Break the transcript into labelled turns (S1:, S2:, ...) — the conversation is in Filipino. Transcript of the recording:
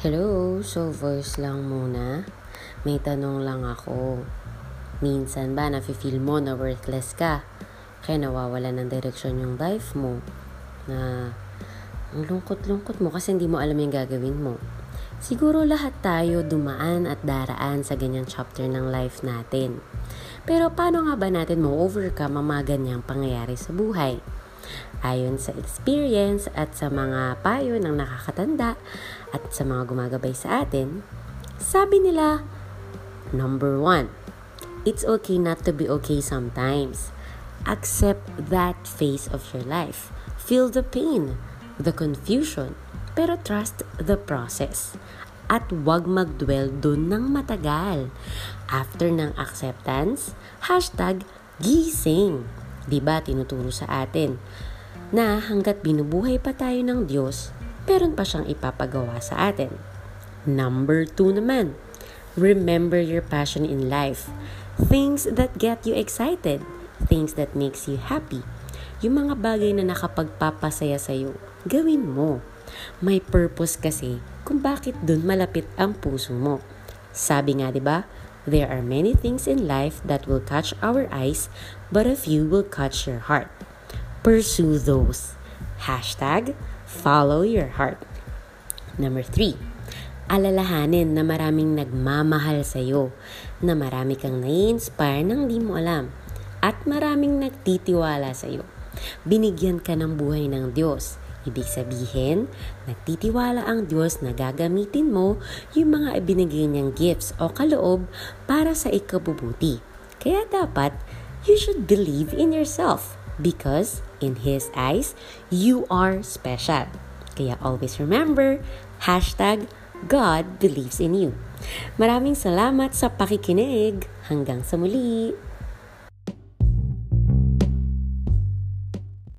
S1: Hello, so voice lang muna. May tanong lang ako. Minsan ba nafe-feel mo na worthless ka? Kaya nawawala ng direksyon yung life mo? Na ang lungkot-lungkot mo kasi hindi mo alam yung gagawin mo. Siguro lahat tayo dumaan at daraan sa ganyang chapter ng life natin. Pero paano nga ba natin mo-overcome ang mga ganyang pangyayari sa buhay? Ayon sa experience at sa mga payo ng nakakatanda at sa mga gumagabay sa atin, sabi nila, number one, it's okay not to be okay sometimes. Accept that phase of your life. Feel the pain, the confusion, pero trust the process. At huwag magdwell dun ng matagal. After ng acceptance, hashtag gising. Diba tinuturo sa atin na hanggat binubuhay pa tayo ng Diyos, meron pa siyang ipapagawa sa atin. Number two naman, remember your passion in life. Things that get you excited. Things that makes you happy. Yung mga bagay na nakapagpapasaya sa'yo, gawin mo. May purpose kasi kung bakit dun malapit ang puso mo. Sabi nga 'di ba? There are many things in life that will catch our eyes, but a few will catch your heart. Pursue those. Hashtag follow your heart. Number three, alalahanin na maraming nagmamahal sa'yo, na marami kang nai-inspire nang di mo alam, at maraming nagtitiwala sa'yo. Binigyan ka ng buhay ng Diyos. Ibig sabihin, nagtitiwala ang Diyos na gagamitin mo yung mga ibinigay niyang gifts o kaloob para sa ikabubuti. Kaya dapat, you should believe in yourself because in His eyes, you are special. Kaya always remember, hashtag God believes in you. Maraming salamat sa pakikinig. Hanggang sa muli.